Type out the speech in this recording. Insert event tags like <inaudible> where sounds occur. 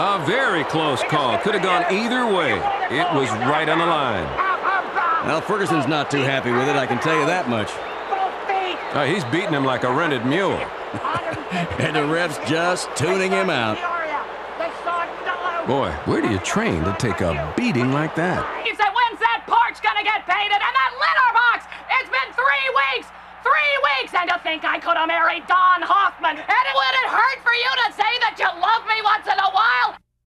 A very close call. Could have gone either way. It was right on the line. Well, Ferguson's not too happy with it, I can tell you that much. Uh, he's beating him like a rented mule. <laughs> and the ref's just tuning him out. Boy, where do you train to take a beating like that? He said, when's that porch gonna get painted? And that litter box! It's been three weeks! Three weeks! And to think I could have married Don Hoffman! And would it hurt for you to say?